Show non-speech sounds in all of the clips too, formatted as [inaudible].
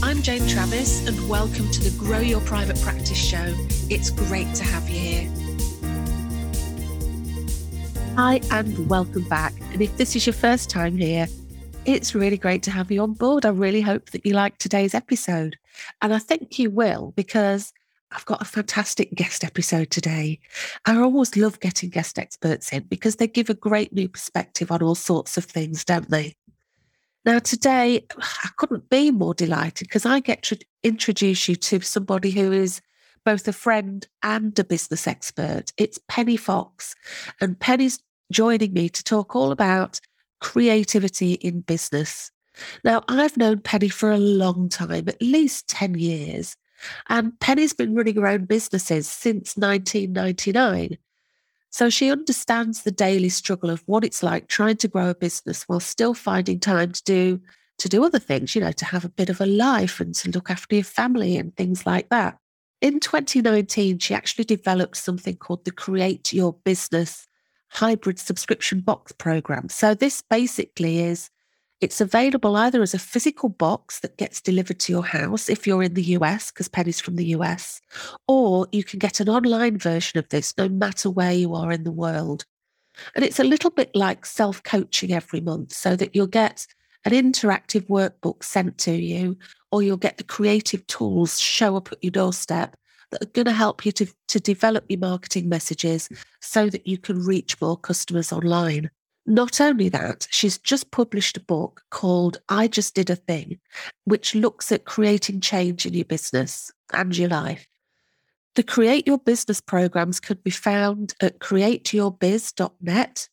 I'm Jane Travis, and welcome to the Grow Your Private Practice Show. It's great to have you here. Hi, and welcome back. And if this is your first time here, it's really great to have you on board. I really hope that you like today's episode. And I think you will because I've got a fantastic guest episode today. I always love getting guest experts in because they give a great new perspective on all sorts of things, don't they? Now, today, I couldn't be more delighted because I get to introduce you to somebody who is both a friend and a business expert. It's Penney Fox, and Penney's joining me to talk all about creativity in business. Now, I've known Penney for a long time, at least 10 years. And Penney's been running her own businesses since 1999. So she understands the daily struggle of what it's like trying to grow a business while still finding time to do to do other things, you know, to have a bit of a life and to look after your family and things like that. In 2019, she actually developed something called the Create Your Business Hybrid Subscription Box Program. So this basically is it's available either as a physical box that gets delivered to your house if you're in the US, because Penney's from the US, or you can get an online version of this no matter where you are in the world. And it's a little bit like self coaching every month, so that you'll get an interactive workbook sent to you, or you'll get the creative tools show up at your doorstep that are going to help you to, to develop your marketing messages so that you can reach more customers online. Not only that, she's just published a book called I Just Did a Thing, which looks at creating change in your business and your life. The Create Your Business programs could be found at createyourbiz.net.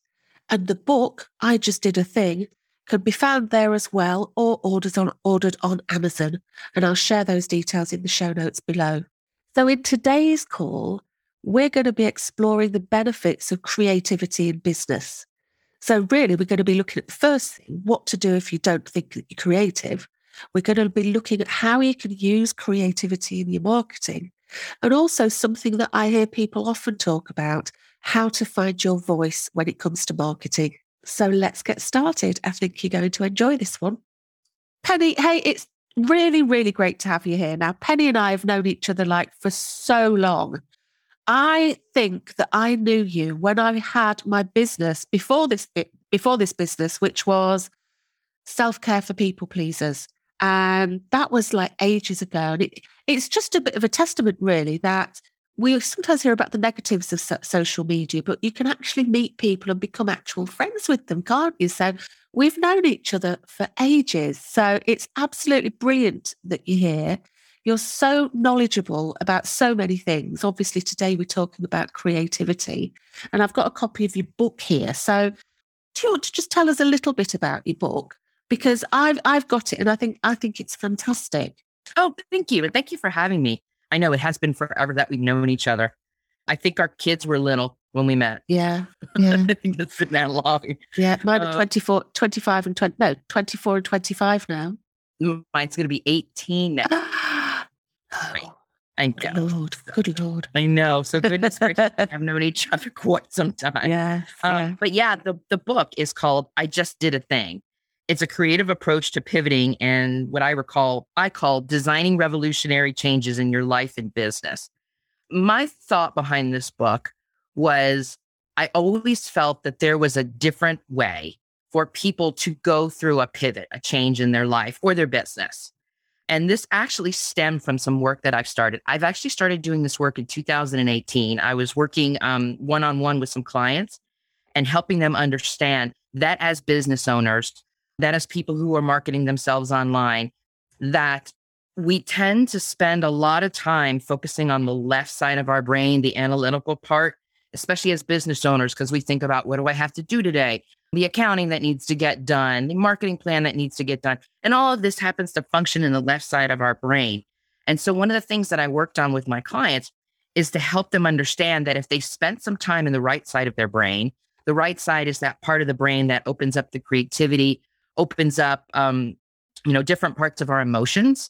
And the book, I Just Did a Thing, can be found there as well or on, ordered on Amazon. And I'll share those details in the show notes below. So, in today's call, we're going to be exploring the benefits of creativity in business. So, really, we're going to be looking at the first thing what to do if you don't think that you're creative. We're going to be looking at how you can use creativity in your marketing. And also, something that I hear people often talk about how to find your voice when it comes to marketing. So, let's get started. I think you're going to enjoy this one. Penney, hey, it's really, really great to have you here. Now, Penney and I have known each other like for so long. I think that I knew you when I had my business before this eh, before this business, which was self care for people pleasers, and that was like ages ago. And it, it's just a bit of a testament, really, that we sometimes hear about the negatives of so- social media, but you can actually meet people and become actual friends with them, can't you? So we've known each other for ages. So it's absolutely brilliant that you're here. You're so knowledgeable about so many things. Obviously, today we're talking about creativity, and I've got a copy of your book here. So, do you want to just tell us a little bit about your book? Because I've I've got it, and I think I think it's fantastic. Oh, thank you, and thank you for having me. I know it has been forever that we've known each other. I think our kids were little when we met. Yeah. Yeah. [laughs] I think it's been that long. Yeah. Mine are uh, 24, 25 and 20, no, 24 and 25 now. Mine's going to be 18 now. [laughs] Oh, I know. Good Lord, good Lord. I know. So goodness [laughs] gracious, I've known each other [laughs] quite some time. Yeah, um, yeah. But yeah, the, the book is called I Just Did a Thing. It's a creative approach to pivoting and what I recall, I call designing revolutionary changes in your life and business. My thought behind this book was I always felt that there was a different way for people to go through a pivot, a change in their life or their business. And this actually stemmed from some work that I've started. I've actually started doing this work in 2018. I was working one on one with some clients and helping them understand that as business owners, that as people who are marketing themselves online, that we tend to spend a lot of time focusing on the left side of our brain, the analytical part, especially as business owners, because we think about what do I have to do today? The accounting that needs to get done, the marketing plan that needs to get done. And all of this happens to function in the left side of our brain. And so, one of the things that I worked on with my clients is to help them understand that if they spent some time in the right side of their brain, the right side is that part of the brain that opens up the creativity, opens up, um, you know, different parts of our emotions.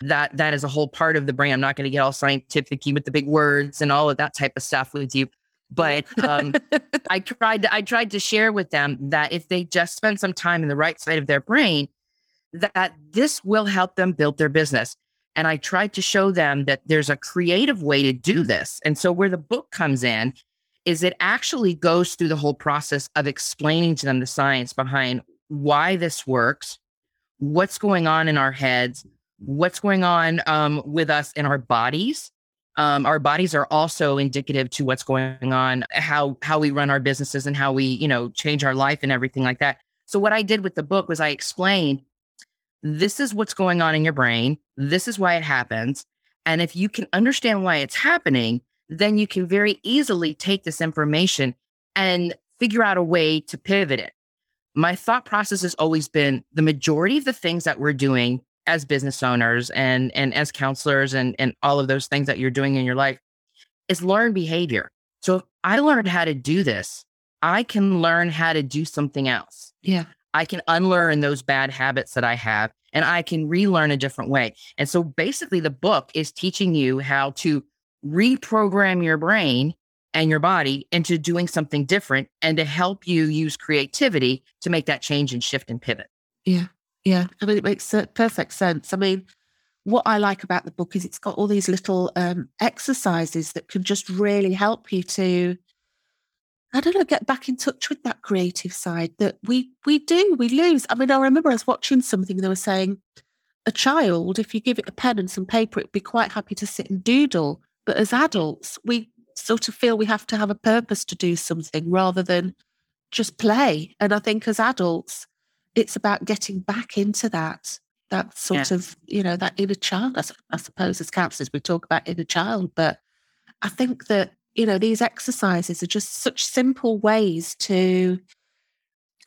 That that is a whole part of the brain. I'm not going to get all scientific with the big words and all of that type of stuff with you, but um, [laughs] I tried to, I tried to share with them that if they just spend some time in the right side of their brain, that this will help them build their business. And I tried to show them that there's a creative way to do this. And so, where the book comes in is it actually goes through the whole process of explaining to them the science behind why this works, what's going on in our heads, what's going on um, with us in our bodies. Um, our bodies are also indicative to what's going on, how how we run our businesses and how we, you know, change our life and everything like that. So what I did with the book was I explained this is what's going on in your brain. This is why it happens. And if you can understand why it's happening, then you can very easily take this information and figure out a way to pivot it. My thought process has always been the majority of the things that we're doing as business owners and, and as counselors and, and all of those things that you're doing in your life is learn behavior. So if I learned how to do this, I can learn how to do something else. Yeah. I can unlearn those bad habits that I have and I can relearn a different way. And so basically, the book is teaching you how to reprogram your brain and your body into doing something different and to help you use creativity to make that change and shift and pivot. Yeah. Yeah. I mean, it makes perfect sense. I mean, what I like about the book is it's got all these little um, exercises that can just really help you to I don't know, get back in touch with that creative side that we we do, we lose. I mean, I remember I was watching something and they were saying a child, if you give it a pen and some paper, it'd be quite happy to sit and doodle. But as adults, we sort of feel we have to have a purpose to do something rather than just play. And I think as adults, it's about getting back into that, that sort yeah. of, you know, that inner child. I, I suppose as counselors, we talk about inner child, but I think that you know these exercises are just such simple ways to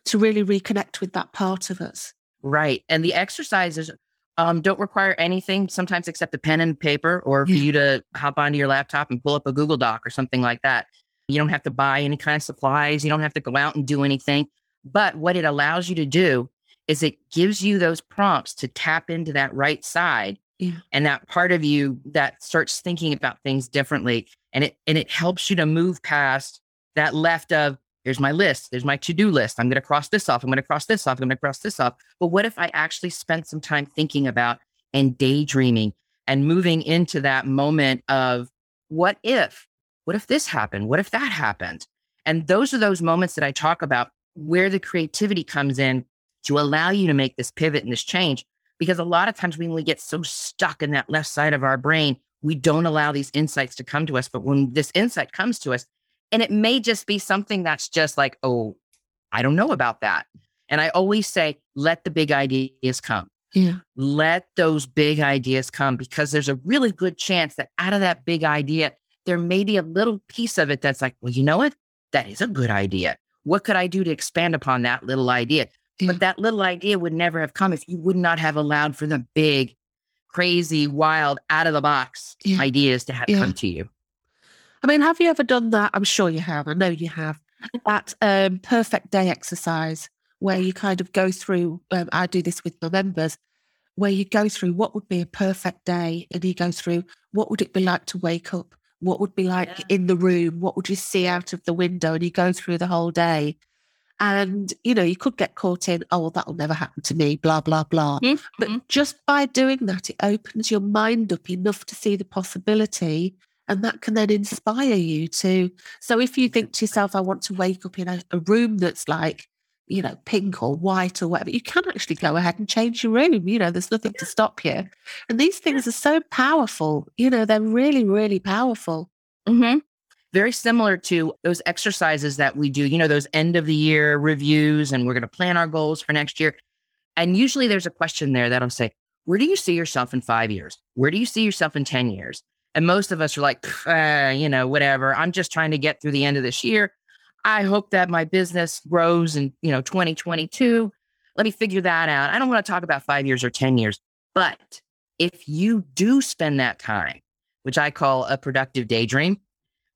to really reconnect with that part of us right and the exercises um, don't require anything sometimes except a pen and paper or for yeah. you to hop onto your laptop and pull up a google doc or something like that you don't have to buy any kind of supplies you don't have to go out and do anything but what it allows you to do is it gives you those prompts to tap into that right side yeah. and that part of you that starts thinking about things differently and it and it helps you to move past that left of here's my list. There's my to-do list. I'm going to cross this off. I'm going to cross this off. I'm going to cross this off. But what if i actually spent some time thinking about and daydreaming and moving into that moment of what if? What if this happened? What if that happened? And those are those moments that i talk about where the creativity comes in to allow you to make this pivot and this change because a lot of times when we get so stuck in that left side of our brain we don't allow these insights to come to us. But when this insight comes to us, and it may just be something that's just like, oh, I don't know about that. And I always say, let the big ideas come. Yeah. Let those big ideas come because there's a really good chance that out of that big idea, there may be a little piece of it that's like, well, you know what? That is a good idea. What could I do to expand upon that little idea? But that little idea would never have come if you would not have allowed for the big crazy, wild, out of the box yeah. ideas to have yeah. come to you. I mean, have you ever done that? I'm sure you have. I know you have. That um, perfect day exercise where you kind of go through, um, I do this with my members, where you go through what would be a perfect day and you go through what would it be like to wake up? What would be like yeah. in the room? What would you see out of the window? And you go through the whole day. And, you know, you could get caught in, oh, well, that'll never happen to me, blah, blah, blah. Mm-hmm. But just by doing that, it opens your mind up enough to see the possibility. And that can then inspire you to. So if you think to yourself, I want to wake up in a, a room that's like, you know, pink or white or whatever, you can actually go ahead and change your room. You know, there's nothing to stop you. And these things are so powerful. You know, they're really, really powerful. Mm-hmm very similar to those exercises that we do, you know, those end of the year reviews, and we're going to plan our goals for next year. And usually there's a question there that'll say, Where do you see yourself in five years? Where do you see yourself in 10 years? And most of us are like, uh, you know, whatever. I'm just trying to get through the end of this year. I hope that my business grows in, you know, 2022. Let me figure that out. I don't want to talk about five years or 10 years, but if you do spend that time, which I call a productive daydream,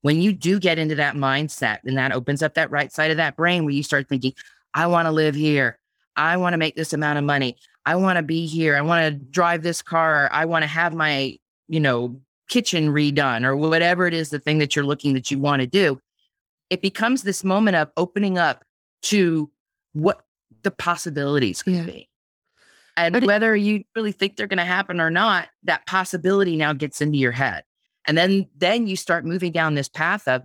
when you do get into that mindset and that opens up that right side of that brain where you start thinking, I want to live here. I want to make this amount of money. I want to be here. I want to drive this car. I want to have my, you know, kitchen redone or whatever it is, the thing that you're looking that you want to do. It becomes this moment of opening up to what the possibilities could yeah. be. And but whether you really think they're going to happen or not, that possibility now gets into your head. And then then you start moving down this path of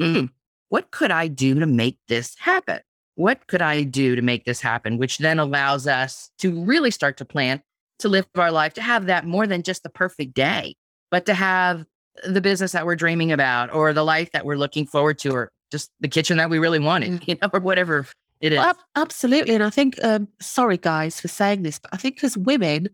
mm, what could I do to make this happen? What could I do to make this happen? Which then allows us to really start to plan to live our life, to have that more than just the perfect day, but to have the business that we're dreaming about or the life that we're looking forward to or just the kitchen that we really wanted, mm. you know, [laughs] or whatever it is. Well, absolutely. And I think, um, sorry guys for saying this, but I think as women,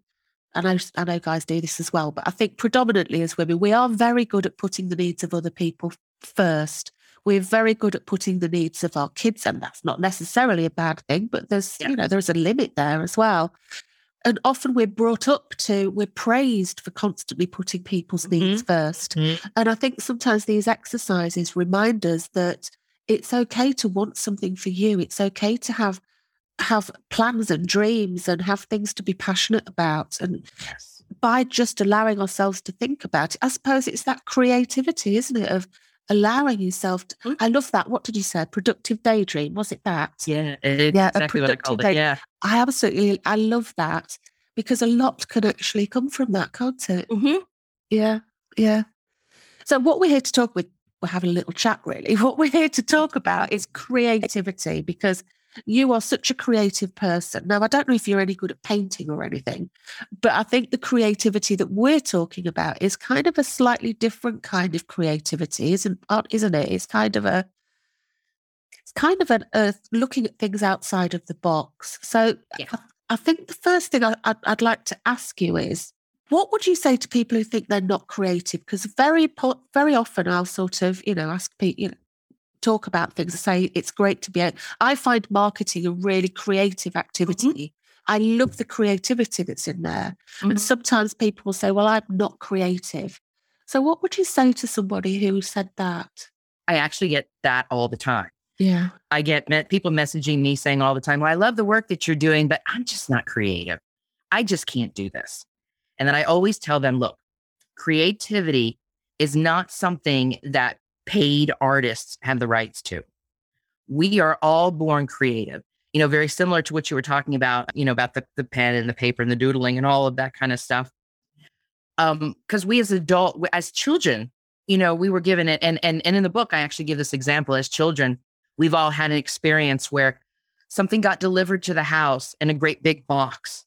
and I, I know guys do this as well, but I think predominantly as women, we are very good at putting the needs of other people first. We're very good at putting the needs of our kids, and that's not necessarily a bad thing, but there's, yeah. you know, there's a limit there as well. And often we're brought up to, we're praised for constantly putting people's mm-hmm. needs 1st mm-hmm. And I think sometimes these exercises remind us that it's okay to want something for you. It's okay to have have plans and dreams and have things to be passionate about. And yes. by just allowing ourselves to think about it, I suppose it's that creativity, isn't it? Of allowing yourself to, mm. I love that. What did you say? Productive daydream. Was it that? Yeah. yeah. Exactly what I called it. Yeah. I absolutely, I love that because a lot can actually come from that, can't it? Mm-hmm. Yeah. Yeah. So what we're here to talk with we're having a little chat really. [laughs] What we're here to talk about is [laughs] creativity because you are such a creative person. Now, I don't know if you're any good at painting or anything, but I think the creativity that we're talking about is kind of a slightly different kind of creativity, isn't isn't it? It's kind of a it's kind of an uh, looking at things outside of the box. So yeah. I, I, think the first thing I, I'd, I'd like to ask you is what would you say to people who think they're not creative? Because very, very often I'll sort of, you know, ask people, you know, talk about things and say it's great to be out. I find marketing a really creative activity. Mm-hmm. I love the creativity that's in there. Mm-hmm. And sometimes people will say, well, I'm not creative. So what would you say to somebody who said that? I actually get that all the time. Yeah. I get me- people messaging me saying all the time, well, I love the work that you're doing, but I'm just not creative. I just can't do this. And then I always tell them, look, creativity is not something that paid artists have the rights to. We are all born creative. You know, very similar to what you were talking about, you know, about the, the pen and the paper and the doodling and all of that kind of stuff. Um, because we as adult, as children, you know, we were given it. And, and, and in the book, I actually give this example as children, we've all had an experience where something got delivered to the house in a great big box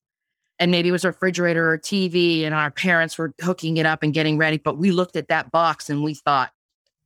and maybe it was a refrigerator or TV and our parents were hooking it up and getting ready but we looked at that box and we thought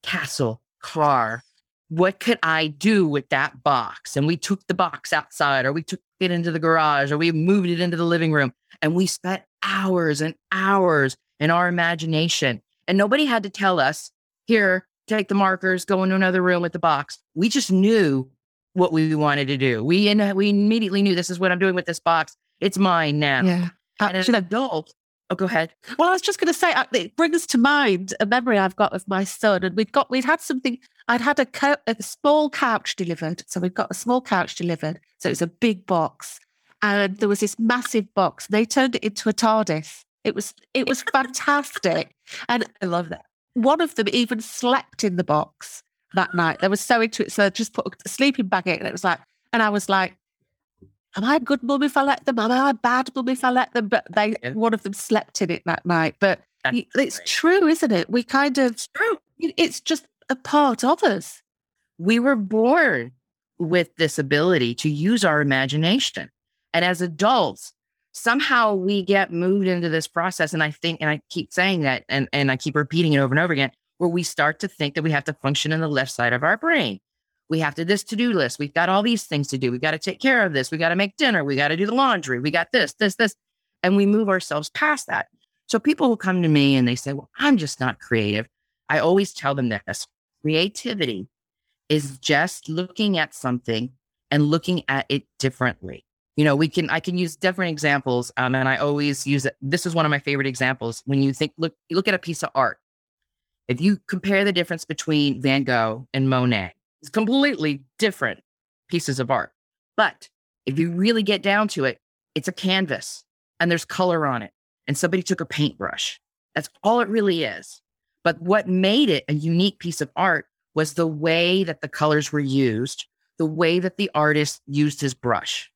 castle car what could i do with that box? And we took the box outside or we took it into the garage or we moved it into the living room and we spent hours and hours in our imagination. And nobody had to tell us here take the markers go into another room with the box. We just knew what we wanted to do. We and we immediately knew this is what i'm doing with this box. It's mine now. Yeah. Uh, and as an adult, oh, go ahead. Well, I was just going to say, uh, it brings to mind a memory I've got of my son, and we'd got we'd had something. I'd had a, co- a small couch delivered, so we'd got a small couch delivered. So it was a big box, and there was this massive box. They turned it into a TARDIS. It was it was fantastic, and I love that. One of them even slept in the box that night. They were so into it, so I just put a sleeping bag in, and it was like, and I was like, am I a good mum if I let them? Am I a bad mum if I let them? But they, yeah. one of them slept in it that night. But That's it's great. true, isn't it? We kind of, it's true. It's just a part of us. We were born with this ability to use our imagination. And as adults, somehow we get moved into this process. And I think, and I keep saying that, and, and I keep repeating it over and over again, where we start to think that we have to function in the left side of our brain we have to this to-do list. We've got all these things to do. We got to take care of this. We got to make dinner. We got to do the laundry. We got this, this, this. And we move ourselves past that. So people will come to me and they say, Well, I'm just not creative. I always tell them this creativity is just looking at something and looking at it differently. You know, we can I can use different examples, um, and I always use it. This is one of my favorite examples. When you think, look, look at a piece of art. If you compare the difference between Van Gogh and Monet, completely different pieces of art. But if you really get down to it, it's a canvas and there's color on it, and somebody took a paintbrush. That's all it really is. But what made it a unique piece of art was the way that the colors were used, the way that the artist used his brush.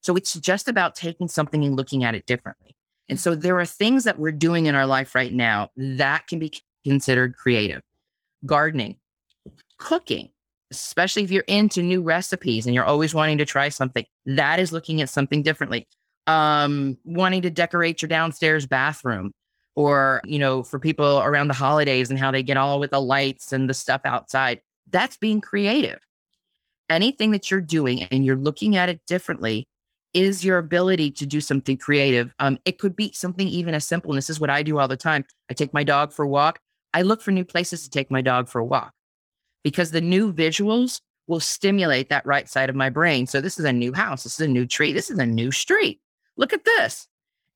So it's just about taking something and looking at it differently. And so there are things that we're doing in our life right now that can be considered creative. Gardening, cooking, especially if you're into new recipes and you're always wanting to try something, that is looking at something differently. Um, wanting to decorate your downstairs bathroom, or, you know, for people around the holidays and how they get all with the lights and the stuff outside, that's being creative. Anything that you're doing and you're looking at it differently is your ability to do something creative. Um, it could be something even as simple. And this is what I do all the time. I take my dog for a walk. I look for new places to take my dog for a walk because the new visuals will stimulate that right side of my brain. So this is a new house. This is a new tree. This is a new street. Look at this.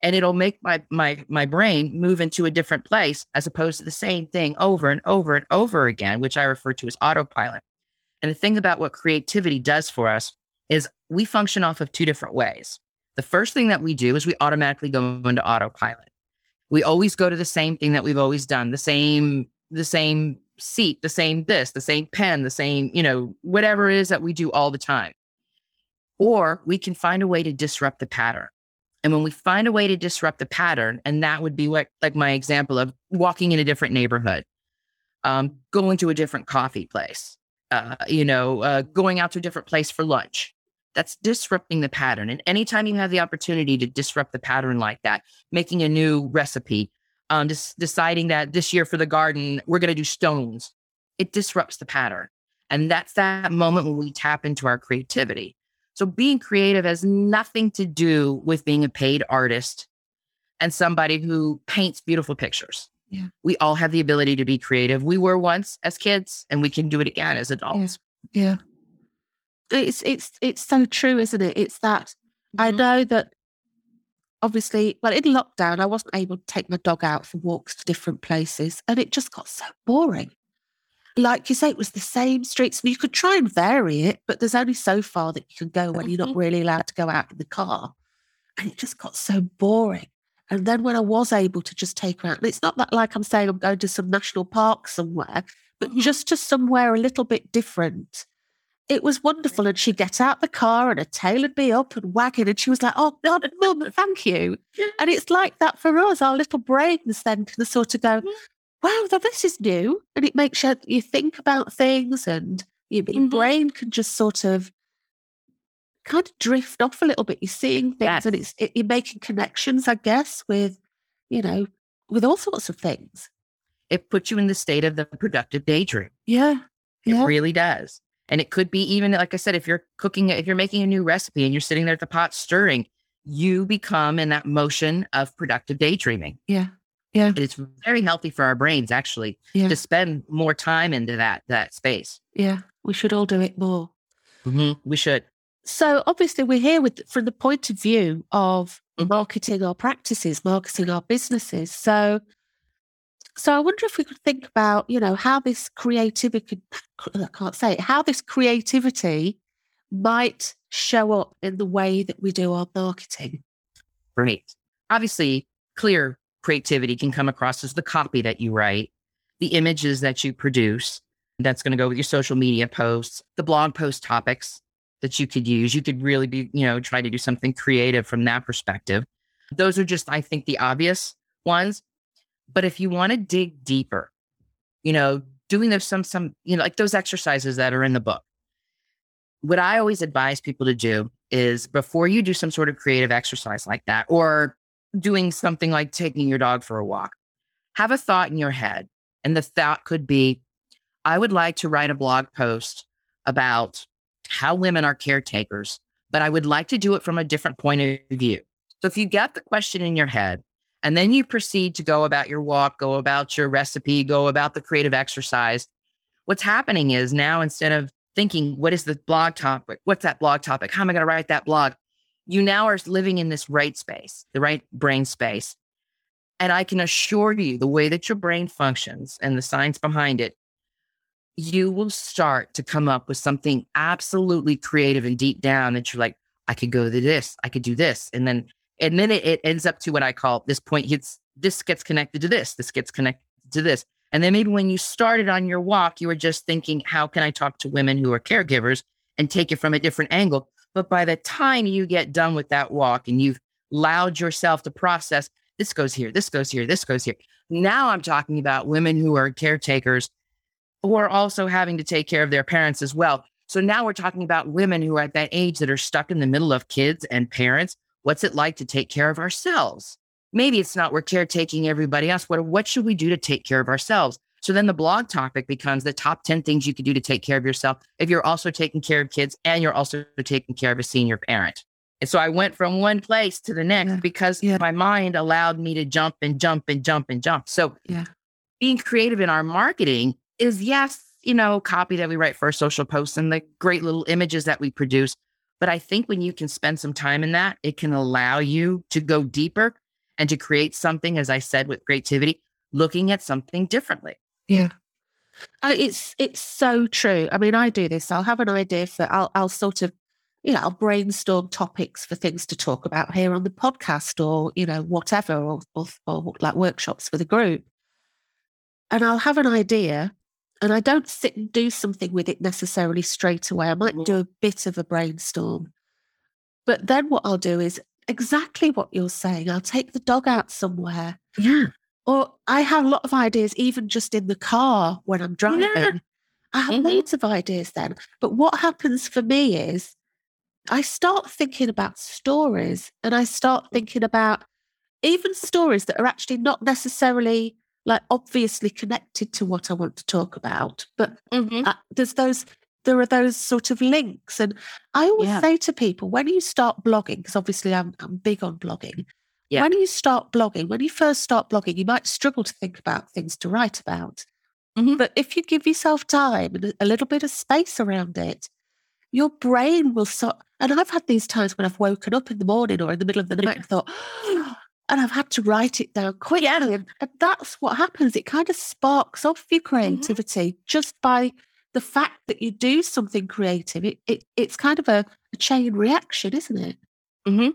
And it'll make my my my brain move into a different place as opposed to the same thing over and over and over again, which I refer to as autopilot. And the thing about what creativity does for us is we function off of two different ways. The first thing that we do is we automatically go into autopilot. We always go to the same thing that we've always done, the same the same seat, the same this, the same pen, the same, you know, whatever it is that we do all the time. Or we can find a way to disrupt the pattern. And when we find a way to disrupt the pattern, and that would be what, like my example of walking in a different neighborhood, um, going to a different coffee place, uh, you know, uh, going out to a different place for lunch. That's disrupting the pattern. And anytime you have the opportunity to disrupt the pattern like that, making a new recipe, um, just deciding that this year for the garden, we're going to do stones. It disrupts the pattern. And that's that moment when we tap into our creativity. So being creative has nothing to do with being a paid artist and somebody who paints beautiful pictures. Yeah. We all have the ability to be creative. We were once as kids and we can do it again as adults. Yeah. yeah. It's it's it's so true, isn't it? It's that mm-hmm. I know that obviously, well, in lockdown, I wasn't able to take my dog out for walks to different places, and it just got so boring. Like you say, it was the same streets, and you could try and vary it, but there's only so far that you can go when you're not mm-hmm. really allowed to go out in the car. And it just got so boring. And then when I was able to just take her out, and it's not that like I'm saying I'm going to some national park somewhere, but mm-hmm. just to somewhere a little bit different it was wonderful. And she'd get out the car and her tail would be up and wagging. And she was like, Oh, God, Mum, thank you. And it's like that for us. Our little brains then can sort of go, Wow, this is new. And it makes you, you think about things and your, your mm-hmm. brain can just sort of kind of drift off a little bit. You're seeing things yes. and it's it, you're making connections, I guess, with, you know, with all sorts of things. It puts you in the state of the productive daydream. Yeah. It yeah. really does. And it could be even, like I said, if you're cooking, if you're making a new recipe and you're sitting there at the pot stirring, you become in that motion of productive daydreaming. Yeah. Yeah. It's very healthy for our brains actually yeah. to spend more time into that that space. Yeah. We should all do it more. Mm-hmm. We should. So obviously we're here with from the point of view of mm-hmm. marketing our practices, marketing our businesses. So so I wonder if we could think about, you know, how this creativity, I can't say it, how this creativity might show up in the way that we do our marketing. Right. Obviously, clear creativity can come across as the copy that you write, the images that you produce. That's going to go with your social media posts, the blog post topics that you could use. You could really be, you know, try to do something creative from that perspective. Those are just, I think, the obvious ones. But if you want to dig deeper, you know, doing those some some, you know, like those exercises that are in the book. What I always advise people to do is before you do some sort of creative exercise like that, or doing something like taking your dog for a walk, have a thought in your head. And the thought could be, I would like to write a blog post about how women are caretakers, but I would like to do it from a different point of view. So if you get the question in your head and then you proceed to go about your walk, go about your recipe, go about the creative exercise. What's happening is now instead of thinking, what is the blog topic? What's that blog topic? How am I going to write that blog? you now are living in this right space, the right brain space. And I can assure you, the way that your brain functions and the science behind it, you will start to come up with something absolutely creative and deep down that you're like, I could go to this, I could do this. And then and then it, it ends up to what I call this point hits this gets connected to this, this gets connected to this. And then maybe when you started on your walk, you were just thinking, how can I talk to women who are caregivers and take it from a different angle? But by the time you get done with that walk and you've allowed yourself to process, this goes here, this goes here, this goes here. Now I'm talking about women who are caretakers who are also having to take care of their parents as well. So now we're talking about women who are at that age that are stuck in the middle of kids and parents. What's it like to take care of ourselves? Maybe it's not we're caretaking everybody else. What, what should we do to take care of ourselves? So then the blog topic becomes the top 10 things you could do to take care of yourself if you're also taking care of kids and you're also taking care of a senior parent. And so I went from one place to the next because yeah. my mind allowed me to jump and jump and jump and jump. So yeah. being creative in our marketing is yes, you know, copy that we write for our social posts and the great little images that we produce. But I think when you can spend some time in that, it can allow you to go deeper and to create something, as I said, with creativity, looking at something differently. Yeah. Uh, it's it's so true. I mean, I do this. I'll have an idea for I'll I'll sort of, you know, I'll brainstorm topics for things to talk about here on the podcast or, you know, whatever, or or, or like workshops for the group. And I'll have an idea and I don't sit and do something with it necessarily straight away. I might do a bit of a brainstorm. But then what I'll do is exactly what you're saying. I'll take the dog out somewhere. Yeah. Or I have a lot of ideas, even just in the car when I'm driving. Yeah. I have mm-hmm. loads of ideas then. But what happens for me is I start thinking about stories and I start thinking about even stories that are actually not necessarily like obviously connected to what I want to talk about. But mm-hmm. uh, there's those there are those sort of links. And I always yeah. say to people, when you start blogging, because obviously I'm, I'm big on blogging, yeah. when you start blogging, when you first start blogging, you might struggle to think about things to write about. Mm-hmm. But if you give yourself time and a little bit of space around it, your brain will start. And I've had these times when I've woken up in the morning or in the middle of the night and thought, [gasps] and I've had to write it down quickly. And that's what happens. It kind of sparks off your mm-hmm. creativity mm-hmm. just by the fact that you do something creative, it, it it's kind of a, a chain reaction, isn't it? Mm-hmm.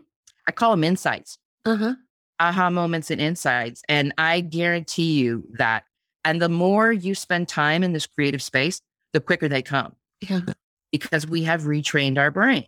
I call them insights. Uh-huh. Aha moments and insights. And I guarantee you that. And the more you spend time in this creative space, the quicker they come. Yeah. Because we have retrained our brain.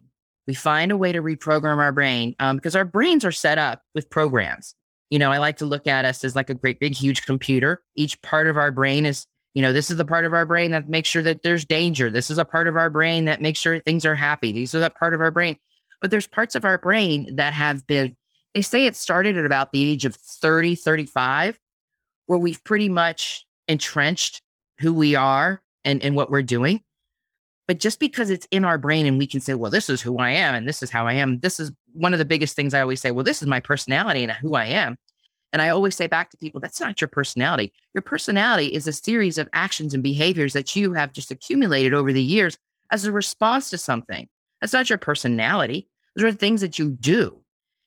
We find a way to reprogram our brain um, because our brains are set up with programs. You know, I like to look at us as like a great big huge computer. Each part of our brain is you know, this is the part of our brain that makes sure that there's danger. This is a part of our brain that makes sure things are happy. These are that part of our brain. But there's parts of our brain that have been, they say it started at about the age of 30, 35, where we've pretty much entrenched who we are and, and what we're doing. But just because it's in our brain and we can say, well, this is who I am and this is how I am, this is one of the biggest things I always say, well, this is my personality and who I am. And I always say back to people, that's not your personality. Your personality is a series of actions and behaviors that you have just accumulated over the years as a response to something. That's not your personality. Those are things that you do.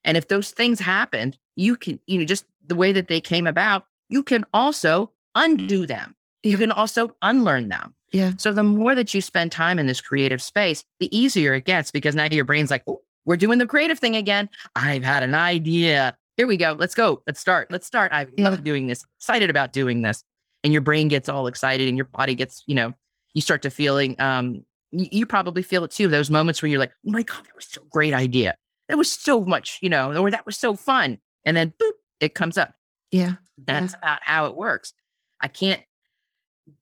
And if those things happened, you can, you know, just the way that they came about, you can also undo them. You can also unlearn them. Yeah. So the more that you spend time in this creative space, the easier it gets because now your brain's like, oh, we're doing the creative thing again. I've had an idea here we go. Let's go. Let's start. Let's start. I love doing this. Excited about doing this. And your brain gets all excited and your body gets, you know, you start to feeling, um, you, you probably feel it too. Those moments where you're like, oh my God, that was so great idea. That was so much, you know, or that was so fun. And then boop, it comes up. Yeah. That's yeah. about how it works. I can't,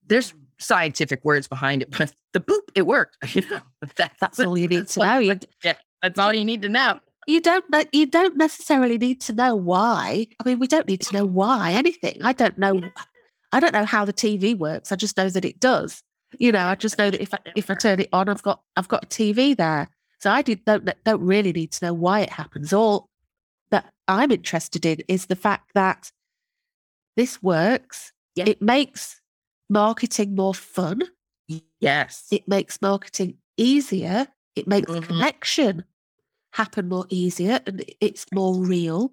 there's scientific words behind it, but the boop, it worked. [laughs] You know, [laughs] that's, that's all you need to know. [laughs] Yeah, that's all you need to know you don't you don't necessarily need to know why. I mean, we don't need to know why anything. I don't know. I don't know how the TV works. I just know that it does. You know, I just know that if I, if I turn it on, I've got I've got a TV there. So I did, don't don't really need to know why it happens. All that I'm interested in is the fact that this works. Yeah. It makes marketing more fun. Yes. It makes marketing easier. It makes mm-hmm. connection happen more easier and it's more real.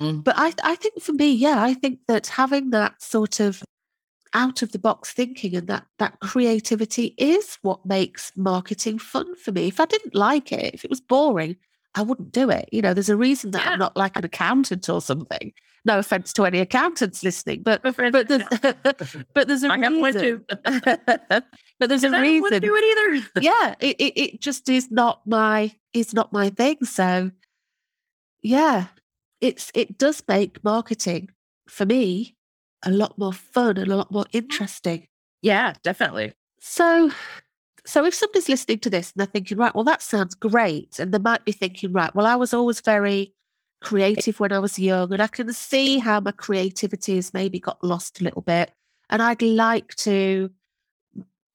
Mm. But I, I think for me, yeah, I think that having that sort of out of the box thinking and that that creativity is what makes marketing fun for me. If I didn't like it, if it was boring, I wouldn't do it. You know, there's a reason that Yeah. I'm not like an accountant or something. No offense to any accountants listening, but but there's [laughs] but there's a I reason. [laughs] but there's a I want to do it either. [laughs] Yeah, it, it it just is not my is not my thing. So yeah, it's it does make marketing for me a lot more fun and a lot more interesting. Yeah, definitely. So, so if somebody's listening to this and they're thinking, right, well, that sounds great, and they might be thinking, right, well, I was always very creative when I was young, and I can see how my creativity has maybe got lost a little bit, and I'd like to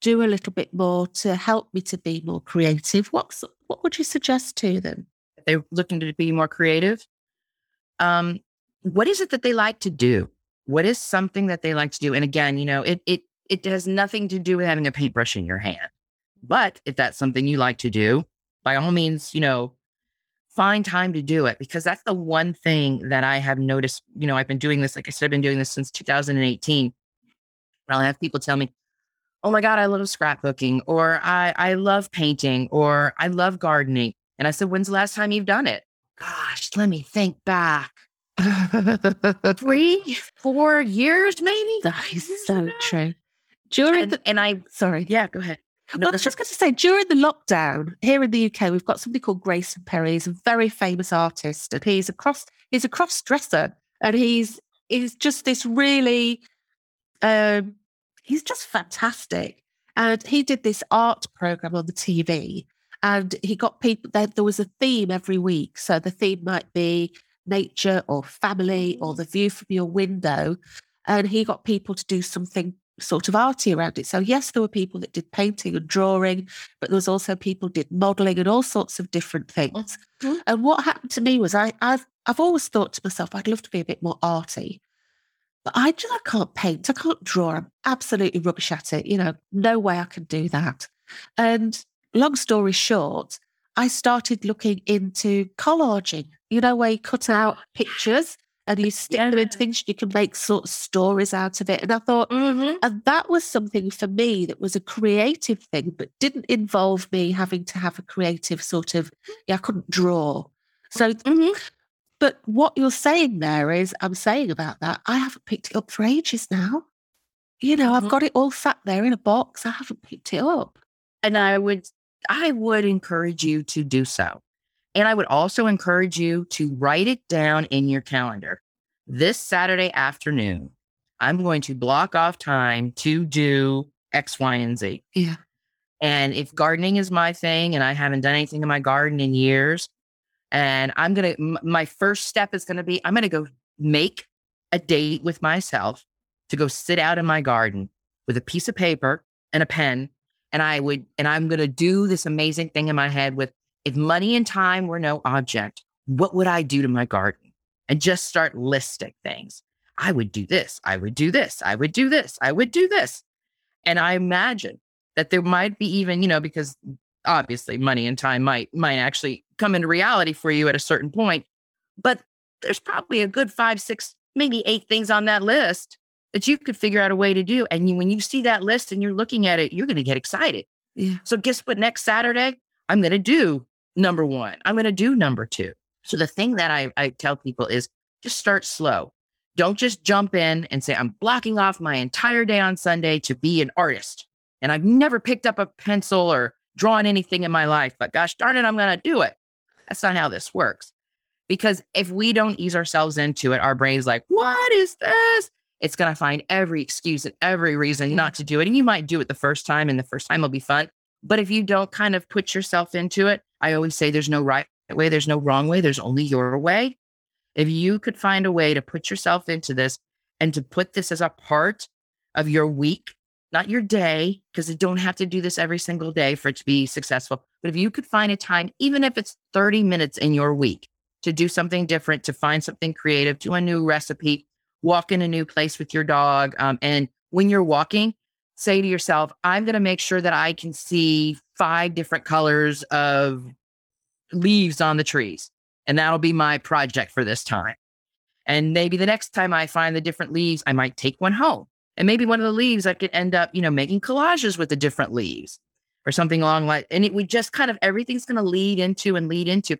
do a little bit more to help me to be more creative. What's what would you suggest to them? They're looking to be more creative. Um, what is it that they like to do? What is something that they like to do? And again, you know, it it it has nothing to do with having a paintbrush in your hand. But if that's something you like to do, by all means, you know, find time to do it because that's the one thing that I have noticed. You know, I've been doing this, like I said, I've been doing this since 2018. I'll have people tell me, oh my God, I love scrapbooking, or I, I love painting, or I love gardening. And I said, when's the last time you've done it? Gosh, let me think back. [laughs] Three, four years, maybe? That is so true. During And, the and I, sorry, yeah, go ahead. Well, I was just going to say, during the lockdown here in the UK, we've got somebody called Grayson Perry. He's a very famous artist, and he's a cross he's a cross dresser, and he's he's just this really, um, he's just fantastic. And he did this art program on the TV, and he got people. There, there was a theme every week, so the theme might be nature or family or the view from your window, and he got people to do something sort of arty around it. So yes, there were people that did painting and drawing, but there was also people did modelling and all sorts of different things. Mhm. And what happened to me was I, I've I've always thought to myself, I'd love to be a bit more arty. But I just I can't paint, I can't draw. I'm absolutely rubbish at it. You know, no way I can do that. And long story short, I started looking into collaging, you know, where you cut out [gasps] pictures and you stick them into things, you can make sort of stories out of it. And I thought, Mhm. and that was something for me that was a creative thing, but didn't involve me having to have a creative sort of, yeah, I couldn't draw. So, Mhm. but what you're saying there is, I'm saying about that, I haven't picked it up for ages now. You know, I've Mhm. got it all sat there in a box. I haven't picked it up. And I would, I would encourage you to do so. And I would also encourage you to write it down in your calendar. This Saturday afternoon, I'm going to block off time to do X, Y, and Z. Yeah. And if gardening is my thing and I haven't done anything in my garden in years, and I'm going to, my first step is going to be I'm going to go make a date with myself to go sit out in my garden with a piece of paper and a pen. And I would, and I'm going to do this amazing thing in my head with if money and time were no object, what would I do to my garden? And just start listing things. I would do this. I would do this. I would do this. I would do this. And I imagine that there might be even, you know, because obviously money and time might might actually come into reality for you at a certain point. But there's probably a good five, six, maybe eight things on that list that you could figure out a way to do. And you, when you see that list and you're looking at it, you're going to get excited. Yeah. So guess what? Next Saturday, I'm going to do number one. I'm going to do number two. So the thing that I, I tell people is just start slow. Don't just jump in and say, I'm blocking off my entire day on Sunday to be an artist. And I've never picked up a pencil or drawn anything in my life, but gosh darn it, I'm going to do it. That's not how this works. Because if we don't ease ourselves into it, our brain's like, what is this? It's going to find every excuse and every reason not to do it. And you might do it the first time, and the first time will be fun. But if you don't kind of put yourself into it, I always say there's no right way, there's no wrong way, there's only your way. If you could find a way to put yourself into this and to put this as a part of your week, not your day, because you don't have to do this every single day for it to be successful. But if you could find a time, even if it's 30 minutes in your week, to do something different, to find something creative, do a new recipe, walk in a new place with your dog. Um, and when you're walking, say to yourself, I'm going to make sure that I can see five different colors of leaves on the trees. And that'll be my project for this time. And maybe the next time I find the different leaves, I might take one home. And maybe one of the leaves I could end up, you know, making collages with the different leaves or something along like and it, we just kind of everything's going to lead into and lead into.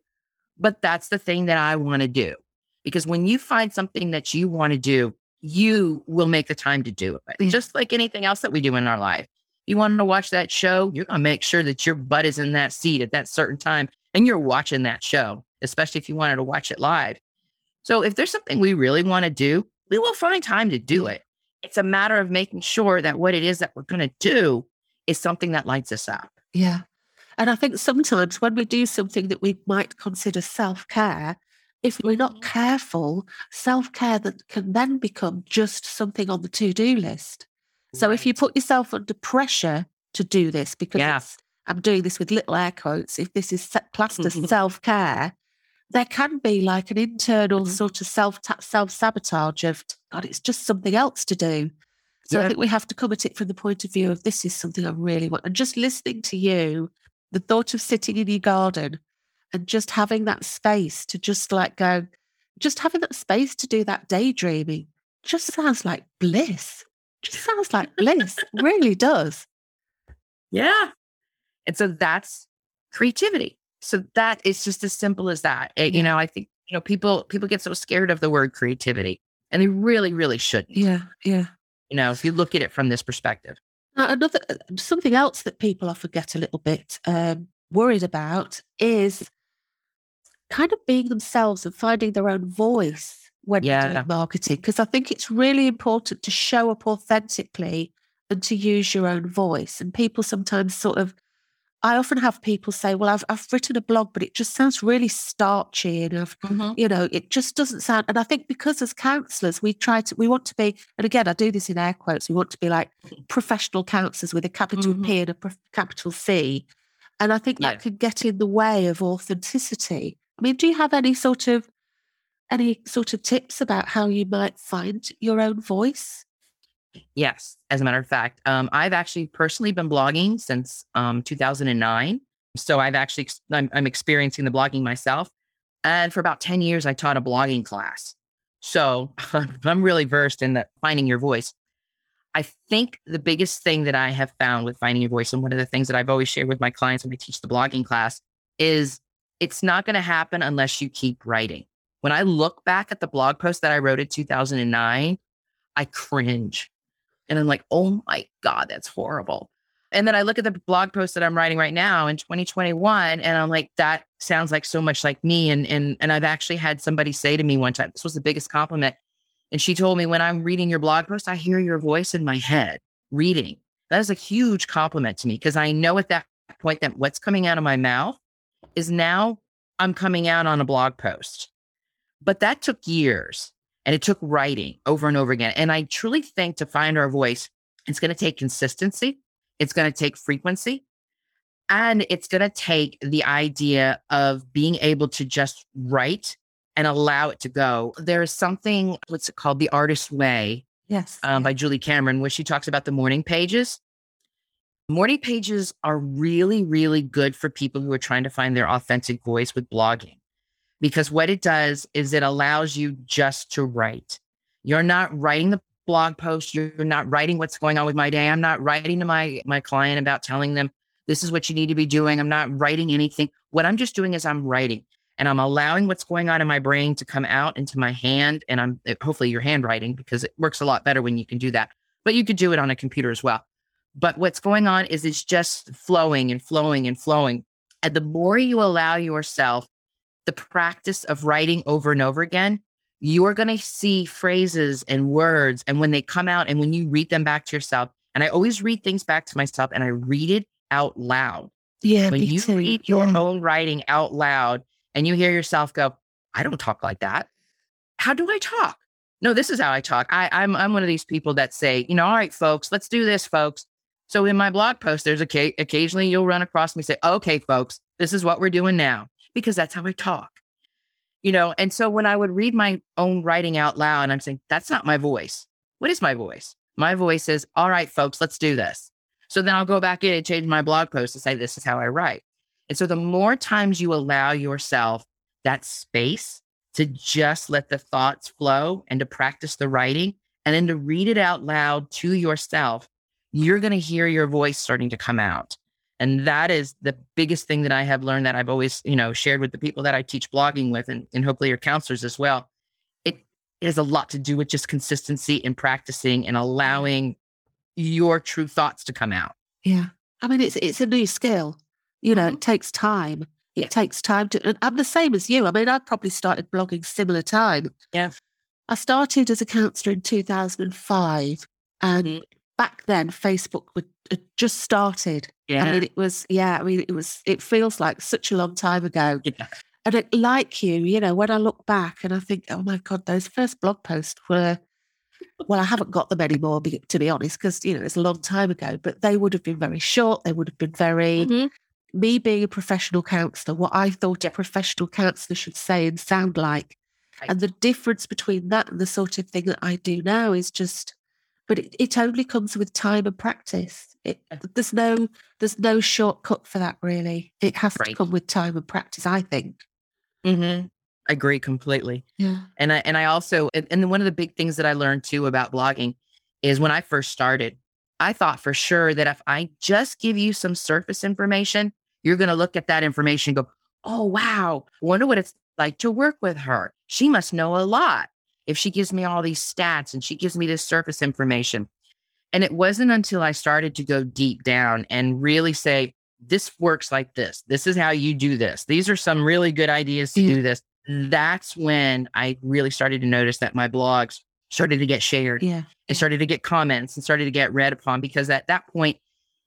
But that's the thing that I want to do. Because when you find something that you want to do, you will make the time to do it. Just like anything else that we do in our life. You want to watch that show, you're going to make sure that your butt is in that seat at that certain time and you're watching that show, especially if you wanted to watch it live. So if there's something we really want to do, we will find time to do it. It's a matter of making sure that what it is that we're going to do is something that lights us up. Yeah. And I think sometimes when we do something that we might consider self care, if we're not mm-hmm. careful, self care that can then become just something on the to do list. So if you put yourself under pressure to do this, because yeah. I'm doing this with little air quotes, if this is classed as [laughs] self care, there can be like an internal mm-hmm. sort of self self sabotage of God, it's just something else to do. So yeah. I think we have to come at it from the point of view of this is something I really want. And just listening to you, the thought of sitting in your garden and just having that space to just like go, just having that space to do that daydreaming just sounds like bliss. Just sounds like bliss. really does. Yeah. And so that's creativity. So that is just as simple as that. It, you know, I think, you know, people people get so scared of the word creativity and they really, really shouldn't. Yeah. Yeah. You know, if you look at it from this perspective. Now, another uh, something else that people often get a little bit um, worried about is kind of being themselves and finding their own voice when yeah. doing marketing. Because I think it's really important to show up authentically and to use your own voice. And people sometimes sort of I often have people say, "Well, I've I've written a blog, but it just sounds really starchy, and I've, mm-hmm. you know, it just doesn't sound." And I think because as counsellors, we try to, we want to be, and again, I do this in air quotes, we want to be like professional counsellors with a capital mm-hmm. P and a capital C, and I think yeah. that could get in the way of authenticity. I mean, do you have any sort of any sort of tips about how you might find your own voice? Yes, as a matter of fact, um, I've actually personally been blogging since um, 2009. So I've actually I'm, I'm experiencing the blogging myself, and for about 10 years I taught a blogging class. So [laughs] I'm really versed in the finding your voice. I think the biggest thing that I have found with finding your voice, and one of the things that I've always shared with my clients when I teach the blogging class, is it's not going to happen unless you keep writing. When I look back at the blog post that I wrote in 2009, I cringe and I'm like, oh my God, that's horrible. And then I look at the blog post that I'm writing right now in 2021, and I'm like, that sounds like so much like me. And and and I've actually had somebody say to me one time, this was the biggest compliment. And she told me, when I'm reading your blog post, I hear your voice in my head reading. That is a huge compliment to me because I know at that point that what's coming out of my mouth is now I'm coming out on a blog post. But that took years. And it took writing over and over again. And I truly think to find our voice, it's going to take consistency, it's going to take frequency, and it's going to take the idea of being able to just write and allow it to go. There is something, what's it called? The Artist's Way. Yes. Um, by Julie Cameron, where she talks about the morning pages. Morning pages are really, really good for people who are trying to find their authentic voice with blogging because what it does is it allows you just to write. You're not writing the blog post, you're not writing what's going on with my day. I'm not writing to my my client about telling them this is what you need to be doing. I'm not writing anything. What I'm just doing is I'm writing and I'm allowing what's going on in my brain to come out into my hand and I'm hopefully your handwriting because it works a lot better when you can do that. But you could do it on a computer as well. But what's going on is it's just flowing and flowing and flowing. And the more you allow yourself the practice of writing over and over again, you're going to see phrases and words. And when they come out and when you read them back to yourself, and I always read things back to myself and I read it out loud. Yeah. When you too. read your yeah. own writing out loud and you hear yourself go, I don't talk like that. How do I talk? No, this is how I talk. I, I'm I'm one of these people that say, you know, all right, folks, let's do this, folks. So in my blog post, there's a occasionally you'll run across me say, okay, folks, this is what we're doing now because that's how I talk. You know, and so when I would read my own writing out loud, and I'm saying, that's not my voice. What is my voice? My voice is, all right, folks, let's do this. So then I'll go back in and change my blog post to say, this is how I write. And so the more times you allow yourself that space to just let the thoughts flow and to practice the writing and then to read it out loud to yourself, you're going to hear your voice starting to come out. And that is the biggest thing that I have learned that I've always, you know, shared with the people that I teach blogging with and, and hopefully your counselors as well. It, it has a lot to do with just consistency in practicing and allowing your true thoughts to come out. Yeah. I mean, it's it's a new skill. You know, it takes time. It Yeah. takes time to. and I'm the same as you. I mean, I probably started blogging similar time. Yeah. I started as a counselor in 2005, and Mhm. Back then Facebook would had just started. Yeah. I mean, it was yeah. I mean, it was. It feels like such a long time ago. yeah. And it, like you, you know, when I look back and I think, oh my God, those first blog posts were, well, I haven't got them anymore, to be honest, because, you know, it's a long time ago, but they would have been very short. They would have been very, Mhm. me being a professional counsellor, what I thought a professional counsellor should say and sound like. Right. And the difference between that and the sort of thing that I do now is just, but it, it only comes with time and practice. It, there's no there's no shortcut for that really. It has to come with time and practice, I think. Mhm. I agree completely. Yeah. And I and I also and, and one of the big things that I learned too about blogging is when I first started, I thought for sure that if I just give you some surface information, you're going to look at that information and go, "Oh wow, wonder what it's like to work with her. She must know a lot if she gives me all these stats and she gives me this surface information." And it wasn't until I started to go deep down and really say, "This works like this. This is how you do this. These are some really good ideas to do this." that's when I really started to notice that my blogs started to get shared Yeah. and started to get comments and started to get read upon because at that point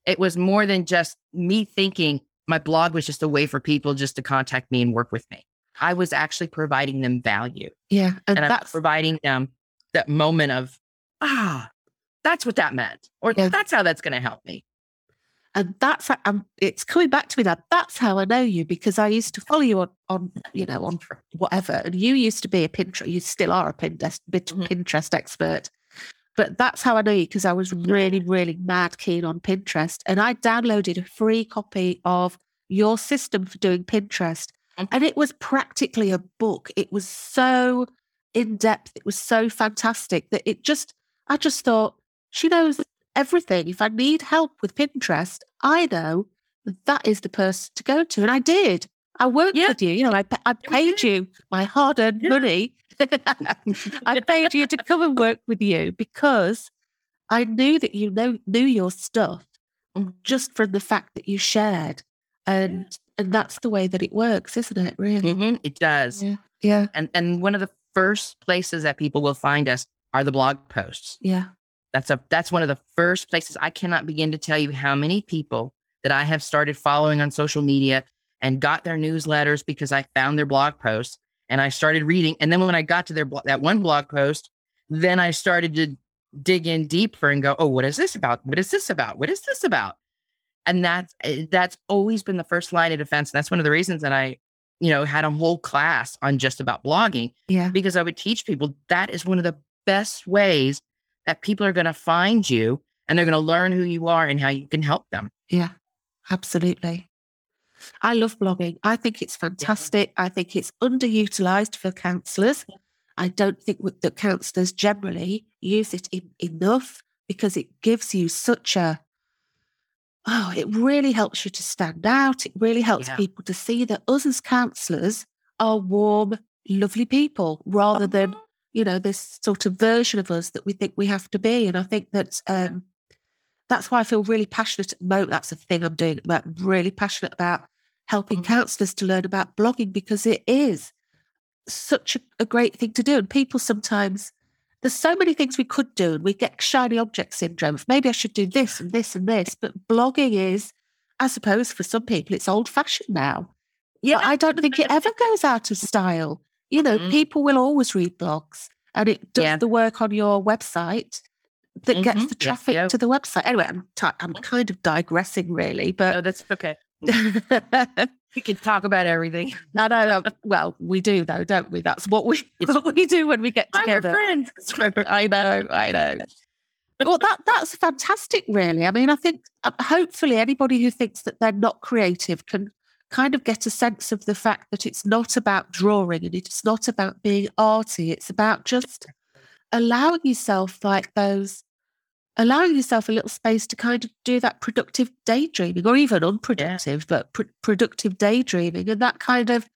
it was more than just me thinking my blog was just a way for people just to contact me and work with me. I was actually providing them value Yeah. And, and I'm that's providing them that moment of, ah, that's what that meant, or Yeah. that's how that's going to help me. and that's um, it's coming back to me now. That's how I know you because I used to follow you on on you know on whatever, and you used to be a Pinterest. You still are a Pinterest bit Mhm. Pinterest expert. But that's how I know you because I was really, really mad keen on Pinterest. And I downloaded a free copy of your system for doing Pinterest. And it was practically a book. It was so in depth. It was so fantastic that it just, I just thought, she knows everything. If I need help with Pinterest, I know that is the person to go to. And I did. I worked Yeah. with you. You know, I, I paid you my hard earned Yeah. money. [laughs] I paid you to come and work with you because I knew that you know knew your stuff Mhm. just from the fact that you shared. And and that's the way that it works, isn't it? Really? Mhm, It does. Yeah. Yeah. And, and one of the first places that people will find us are the blog posts. Yeah. That's a that's one of the first places I cannot begin to tell you how many people that I have started following on social media and got their newsletters because I found their blog posts and I started reading. And then when I got to their that one blog post, then I started to dig in deeper and go, "Oh, what is this about? What is this about? What is this about?" And that's eh, that's always been the first line of defense. And that's one of the reasons that I, you know, had a whole class on just about blogging Yeah. because I would teach people that is one of the best ways that people are going to find you and they're going to learn who you are and how you can help them. Yeah. Absolutely. I love blogging. I think it's fantastic. I think it's underutilized for counselors. I don't think that counselors generally use it in, enough because it gives you such a oh, it really helps you to stand out. It really helps Yeah. people to see that us as counselors are warm, lovely people rather than, you know, this sort of version of us that we think we have to be. And I think that um, that's why I feel really passionate at the moment. That's the thing I'm doing. About I'm really passionate about helping Mhm. counselors to learn about blogging because it is such a, a great thing to do. And people sometimes there's so many things we could do, and we get shiny object syndrome. Maybe I should do this and this and this. But blogging is, I suppose, for some people, it's old fashioned now. But I don't think it ever goes out of style. You know, Mhm. people will always read blogs, and it does Yeah. the work on your website that gets Mhm. the Yes, traffic yeah. to the website. Anyway, I'm ti I'm kind of digressing, really, but No, that's okay. [laughs] [laughs] We can talk about everything. [laughs] no, no. No. Well, we do though, don't we? That's what we It's- what we do when we get I'm together. friend. [laughs] I know, I know. Well, that that's fantastic, really. I mean, I think uh, hopefully anybody who thinks that they're not creative can kind of get a sense of the fact that it's not about drawing and it's not about being arty. It's about just allowing yourself like those, allowing yourself a little space to kind of do that productive daydreaming or even unproductive, yeah. but pr- productive daydreaming. And that kind of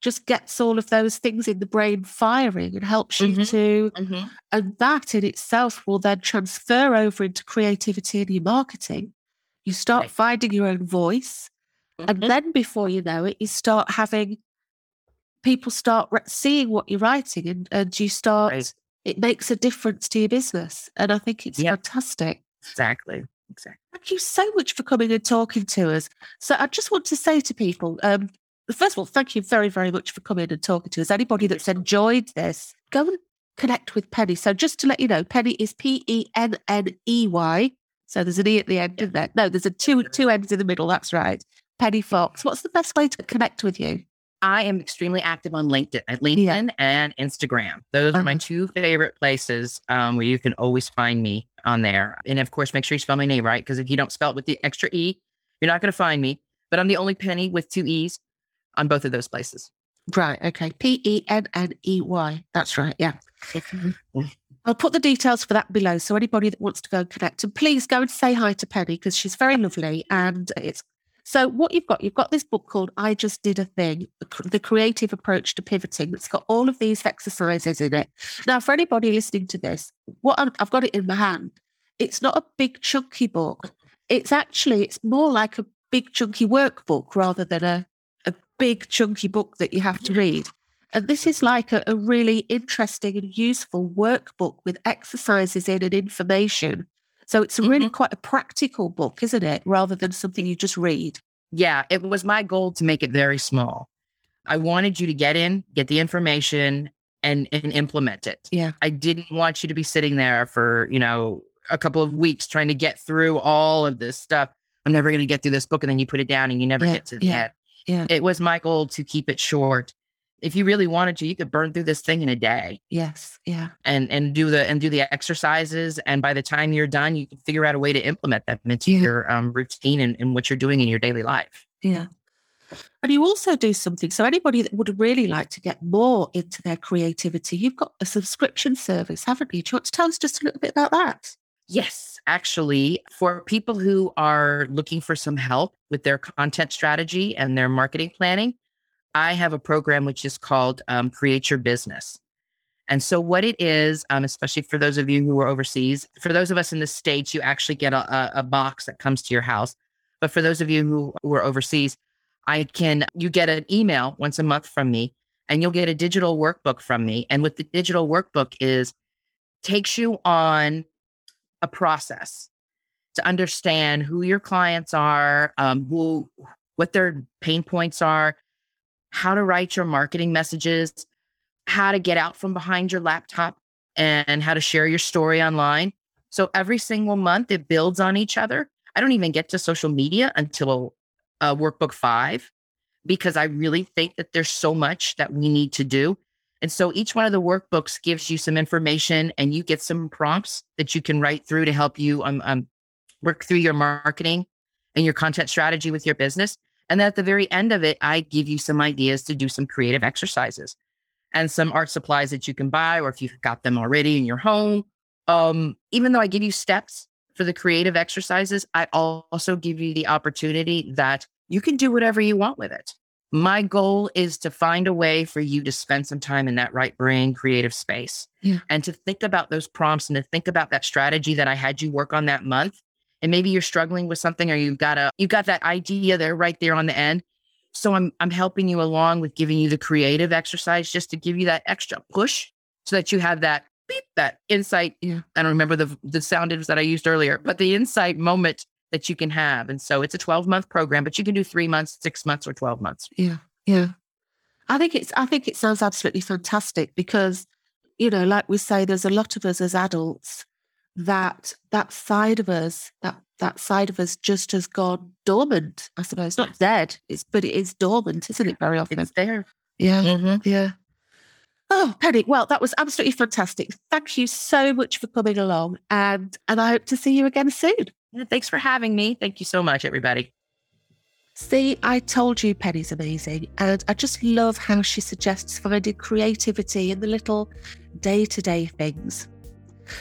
just gets all of those things in the brain firing and helps you mm-hmm. to, mm-hmm. and that in itself will then transfer over into creativity in your marketing. You start right. finding your own voice. Mm-hmm. And then before you know it, you start having people start seeing what you're writing and, and you start, right. It makes a difference to your business. And I think it's yep. fantastic. Exactly. Exactly. Thank you so much for coming and talking to us. So I just want to say to people, um, first of all, thank you very, very much for coming and talking to us. Anybody that's enjoyed this, go and connect with Penney. So just to let you know, Penney is P E N N E Y. So there's an E at the end, isn't there? No, there's a two two ends in the middle. That's right. Penney Fox. What's the best way to connect with you? I am extremely active on LinkedIn, LinkedIn yeah. and Instagram. Those are my uh-huh. two favorite places um, where you can always find me on there. And of course, make sure you spell my name right because if you don't spell it with the extra e, you're not going to find me. But I'm the only Penney with two e's on both of those places. Right. Okay. P E N N E Y. That's right. Yeah. I'll put the details for that below. So anybody that wants to go and connect, and please go and say hi to Penney because she's very lovely. And it's so what you've got, you've got this book called I Just Did a Thing, the creative approach to pivoting. It's got all of these exercises in it. Now, for anybody listening to this, what i I've got it in my hand. It's not a big chunky book. It's actually, it's more like a big chunky workbook rather than a big chunky book that you have to read. And this is like a, a really interesting and useful workbook with exercises in and information. So it's really mm-hmm. quite a practical book, isn't it? Rather than something you just read. Yeah, it was my goal to make it very small. I wanted you to get in, get the information, and, and implement it. Yeah. I didn't want you to be sitting there for, you know, a couple of weeks trying to get through all of this stuff. I'm never going to get through this book. And then you put it down and you never yeah, get to the yeah. end. Yeah. It was my goal to keep it short. If you really wanted to, you could burn through this thing in a day. Yes. Yeah. And and do the and do the exercises. And by the time you're done, you can figure out a way to implement them into yeah. your um, routine and, and what you're doing in your daily life. Yeah. And you also do something. So anybody that would really like to get more into their creativity, you've got a subscription service, haven't you? Do you want to tell us just a little bit about that? Yes, actually, for people who are looking for some help with their content strategy and their marketing planning, I have a program which is called um, Create Your Business. And so, what it is, um, especially for those of you who are overseas, for those of us in the States, you actually get a, a box that comes to your house. But for those of you who, who are overseas, I can, you get an email once a month from me and you'll get a digital workbook from me. And what the digital workbook is, takes you on a process to understand who your clients are, um, who, what their pain points are, how to write your marketing messages, how to get out from behind your laptop, and how to share your story online. So every single month it builds on each other. I don't even get to social media until uh, workbook five because I really think that there's so much that we need to do. And so each one of the workbooks gives you some information and you get some prompts that you can write through to help you um, um, work through your marketing and your content strategy with your business. And then at the very end of it, I give you some ideas to do some creative exercises and some art supplies that you can buy, or if you've got them already in your home. Um, even though I give you steps for the creative exercises, I also give you the opportunity that you can do whatever you want with it. My goal is to find a way for you to spend some time in that right brain creative space yeah. and to think about those prompts and to think about that strategy that I had you work on that month. And maybe you're struggling with something or you've got a you've got that idea there right there on the end. So I'm I'm helping you along with giving you the creative exercise just to give you that extra push so that you have that beep, that insight. Yeah. I don't remember the the sound that I used earlier, but the insight moment that you can have. And so it's a 12 month program, but you can do three months, six months, or 12 months. Yeah. Yeah. I think it's I think it sounds absolutely fantastic because, you know, like we say, there's a lot of us as adults that that side of us, that that side of us just has gone dormant, I suppose. Not dead, it's but it is dormant, isn't it? Very often. It's there. Yeah. Mm-hmm. Yeah. Oh, Penney, well, that was absolutely fantastic. Thank you so much for coming along and and I hope to see you again soon. Thanks for having me. Thank you so much, everybody. See, I told you Penney's amazing, and I just love how she suggests finding creativity in the little day to day things.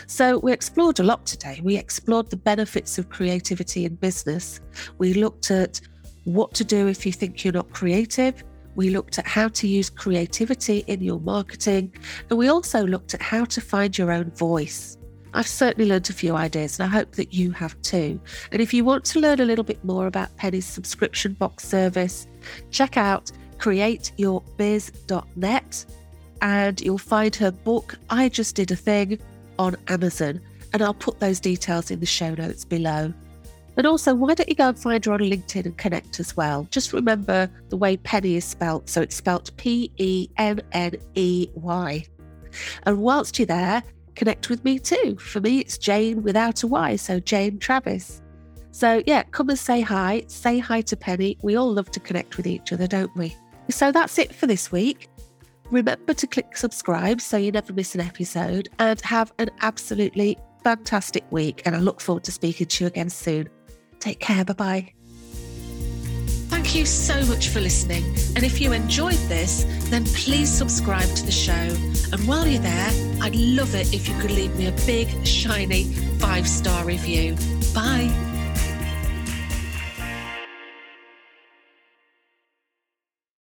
So, we explored a lot today. We explored the benefits of creativity in business. We looked at what to do if you think you're not creative. We looked at how to use creativity in your marketing. And we also looked at how to find your own voice. I've certainly learned a few ideas and I hope that you have too. And if you want to learn a little bit more about Penney's subscription box service, check out createyourbiz.net and you'll find her book, I Just Did a Thing, on Amazon. And I'll put those details in the show notes below. And also, why don't you go and find her on LinkedIn and connect as well? Just remember the way Penney is spelt. So it's spelt P E N N E Y. And whilst you're there, connect with me too. For me, it's Jane without a Y, so Jane Travis. So, yeah, come and say hi. Say hi to Penney. We all love to connect with each other, don't we? So, that's it for this week. Remember to click subscribe so you never miss an episode and have an absolutely fantastic week. And I look forward to speaking to you again soon. Take care. Bye bye. Thank you so much for listening. And if you enjoyed this, then please subscribe to the show. And while you're there, I'd love it if you could leave me a big, shiny five star review. Bye.